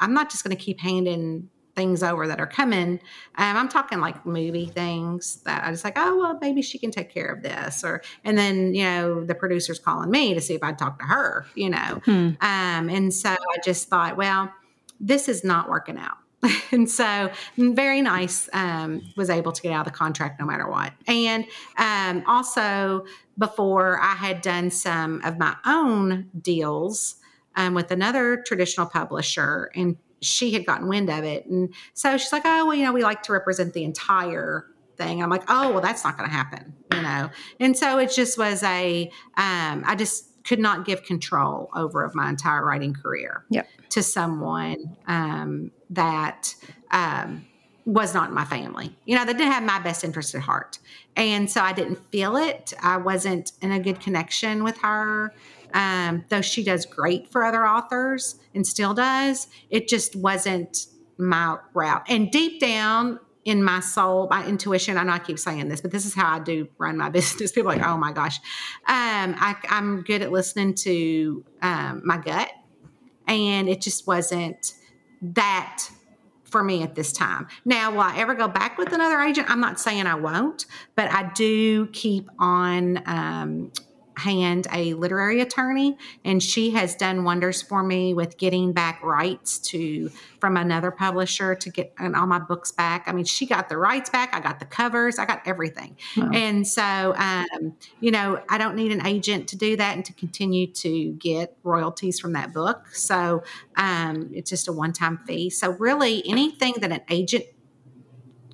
I'm not just going to keep handing things over that are coming. Um, I'm talking like movie things that I just like, oh well, maybe she can take care of this, or and then you know the producer's calling me to see if I'd talk to her, you know, hmm. um, and so I just thought, well, this is not working out. and so very nice um, was able to get out of the contract no matter what and um, also before i had done some of my own deals um, with another traditional publisher and she had gotten wind of it. And so she's like, oh, well, you know, we like to represent the entire thing. I'm like, oh, well, that's not going to happen, you know? And so it just was a, um, I just could not give control over of my entire writing career yep. To someone um, that um, was not my family, you know, that didn't have my best interest at heart. And so I didn't feel it. I wasn't in a good connection with her um, though she does great for other authors and still does, it just wasn't my route. And deep down in my soul, my intuition, I know I keep saying this, but this is how I do run my business. People are like, oh my gosh. Um, I, am good at listening to um, my gut. And it just wasn't that for me at this time. Now, will I ever go back with another agent? I'm not saying I won't, but I do keep on um, hand a literary attorney and she has done wonders for me with getting back rights to from another publisher to get all my books back. I mean she got the rights back i got the covers i got everything. Wow. and so um, you know i don't need an agent to do that and to continue to get royalties from that book. So um, it's just a one-time fee. So really anything that an agent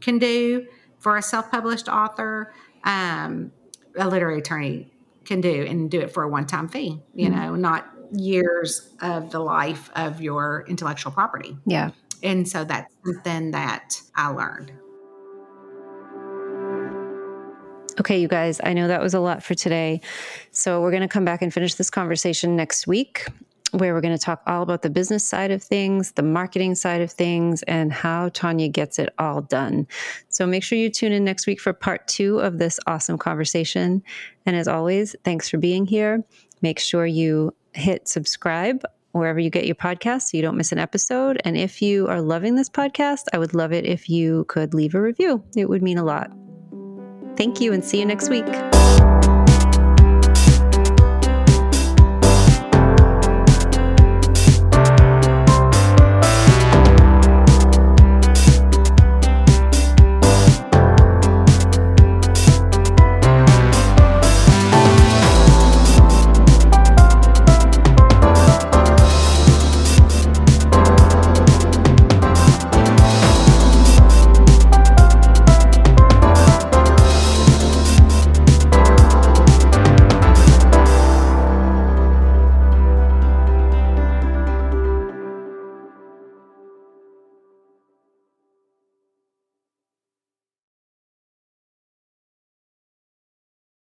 can do for a self-published author um, a literary attorney can do and do it for a one time fee, you mm-hmm. know, not years of the life of your intellectual property. Yeah. And so that's something that I learned. Okay, you guys, I know that was a lot for today. So we're going to come back and finish this conversation next week where we're going to talk all about the business side of things, the marketing side of things, and how Tonya gets it all done. So make sure you tune in next week for part two of this awesome conversation. And as always, thanks for being here. Make sure you hit subscribe wherever you get your podcast so you don't miss an episode. And if you are loving this podcast, I would love it if you could leave a review. It would mean a lot. Thank you and see you next week.